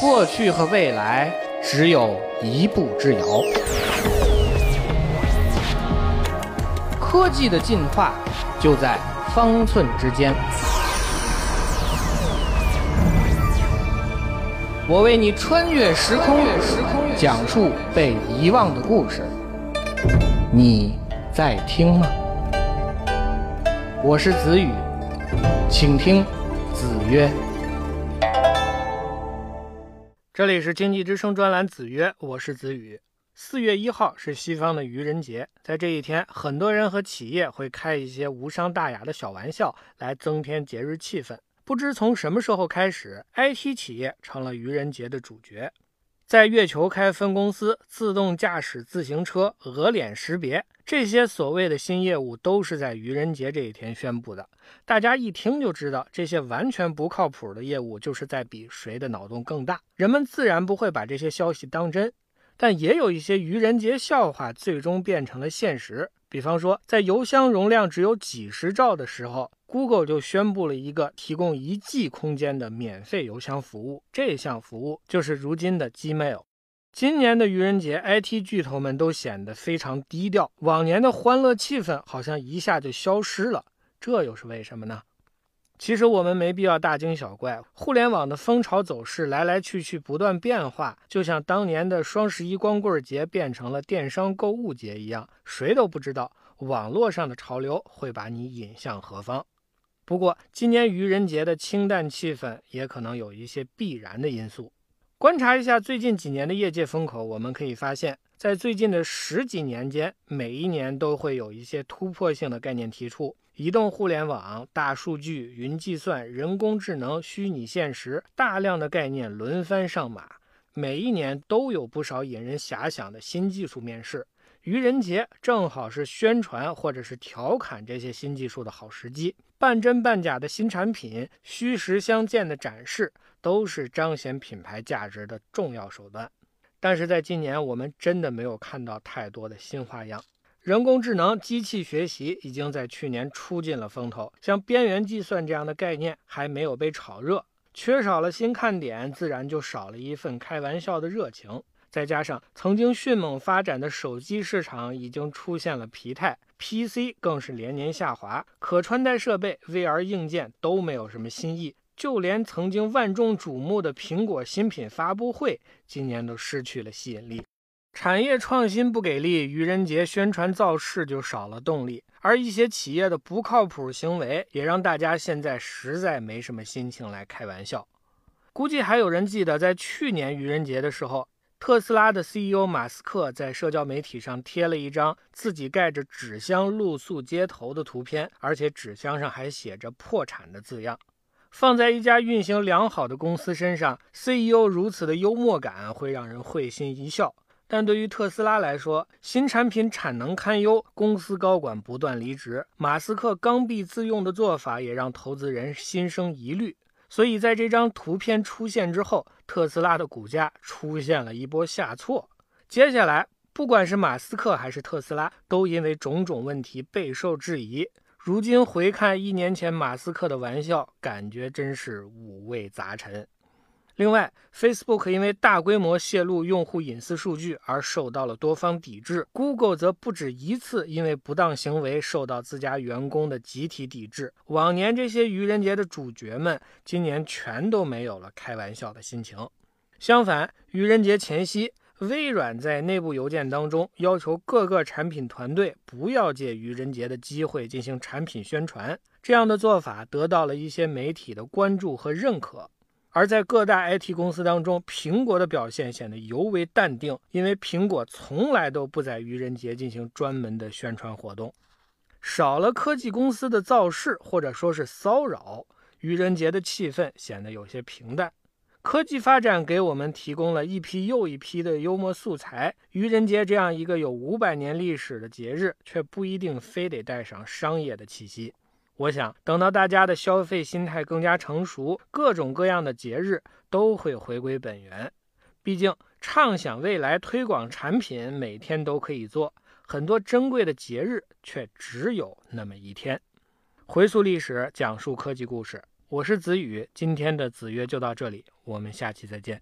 过去和未来只有一步之遥。科技的进化就在方寸之间。我为你穿越时空，讲述被遗忘的故事。你在听吗？我是子宇，请听子曰。这里是经济之声专栏子曰，我是子宇。四月一号是西方的愚人节，在这一天，很多人和企业会开一些无伤大雅的小玩笑，来增添节日气氛。不知从什么时候开始，IT 企业成了愚人节的主角。在月球开分公司、自动驾驶自行车、额脸识别这些所谓的新业务，都是在愚人节这一天宣布的。大家一听就知道，这些完全不靠谱的业务，就是在比谁的脑洞更大。人们自然不会把这些消息当真。但也有一些愚人节笑话最终变成了现实。比方说，在邮箱容量只有几十兆的时候，Google 就宣布了一个提供一 G 空间的免费邮箱服务。这项服务就是如今的 Gmail。今年的愚人节，IT 巨头们都显得非常低调，往年的欢乐气氛好像一下就消失了。这又是为什么呢？其实我们没必要大惊小怪，互联网的风潮走势来来去去不断变化，就像当年的双十一光棍节变成了电商购物节一样，谁都不知道网络上的潮流会把你引向何方。不过今年愚人节的清淡气氛也可能有一些必然的因素。观察一下最近几年的业界风口，我们可以发现，在最近的十几年间，每一年都会有一些突破性的概念提出。移动互联网、大数据、云计算、人工智能、虚拟现实，大量的概念轮番上马，每一年都有不少引人遐想的新技术面世。愚人节正好是宣传或者是调侃这些新技术的好时机，半真半假的新产品、虚实相间的展示，都是彰显品牌价值的重要手段。但是在今年，我们真的没有看到太多的新花样。人工智能、机器学习已经在去年出尽了风头，像边缘计算这样的概念还没有被炒热，缺少了新看点，自然就少了一份开玩笑的热情。再加上曾经迅猛发展的手机市场已经出现了疲态，PC 更是连年下滑，可穿戴设备、VR 硬件都没有什么新意，就连曾经万众瞩目的苹果新品发布会，今年都失去了吸引力。产业创新不给力，愚人节宣传造势就少了动力，而一些企业的不靠谱行为也让大家现在实在没什么心情来开玩笑。估计还有人记得，在去年愚人节的时候，特斯拉的 CEO 马斯克在社交媒体上贴了一张自己盖着纸箱露宿街头的图片，而且纸箱上还写着“破产”的字样。放在一家运行良好的公司身上，CEO 如此的幽默感会让人会心一笑。但对于特斯拉来说，新产品产能堪忧，公司高管不断离职，马斯克刚愎自用的做法也让投资人心生疑虑。所以，在这张图片出现之后，特斯拉的股价出现了一波下挫。接下来，不管是马斯克还是特斯拉，都因为种种问题备受质疑。如今回看一年前马斯克的玩笑，感觉真是五味杂陈。另外，Facebook 因为大规模泄露用户隐私数据而受到了多方抵制，Google 则不止一次因为不当行为受到自家员工的集体抵制。往年这些愚人节的主角们，今年全都没有了开玩笑的心情。相反，愚人节前夕，微软在内部邮件当中要求各个产品团队不要借愚人节的机会进行产品宣传，这样的做法得到了一些媒体的关注和认可。而在各大 IT 公司当中，苹果的表现显得尤为淡定，因为苹果从来都不在愚人节进行专门的宣传活动。少了科技公司的造势或者说是骚扰，愚人节的气氛显得有些平淡。科技发展给我们提供了一批又一批的幽默素材，愚人节这样一个有五百年历史的节日，却不一定非得带上商业的气息。我想，等到大家的消费心态更加成熟，各种各样的节日都会回归本源。毕竟，畅想未来、推广产品，每天都可以做；很多珍贵的节日却只有那么一天。回溯历史，讲述科技故事，我是子宇。今天的子曰就到这里，我们下期再见。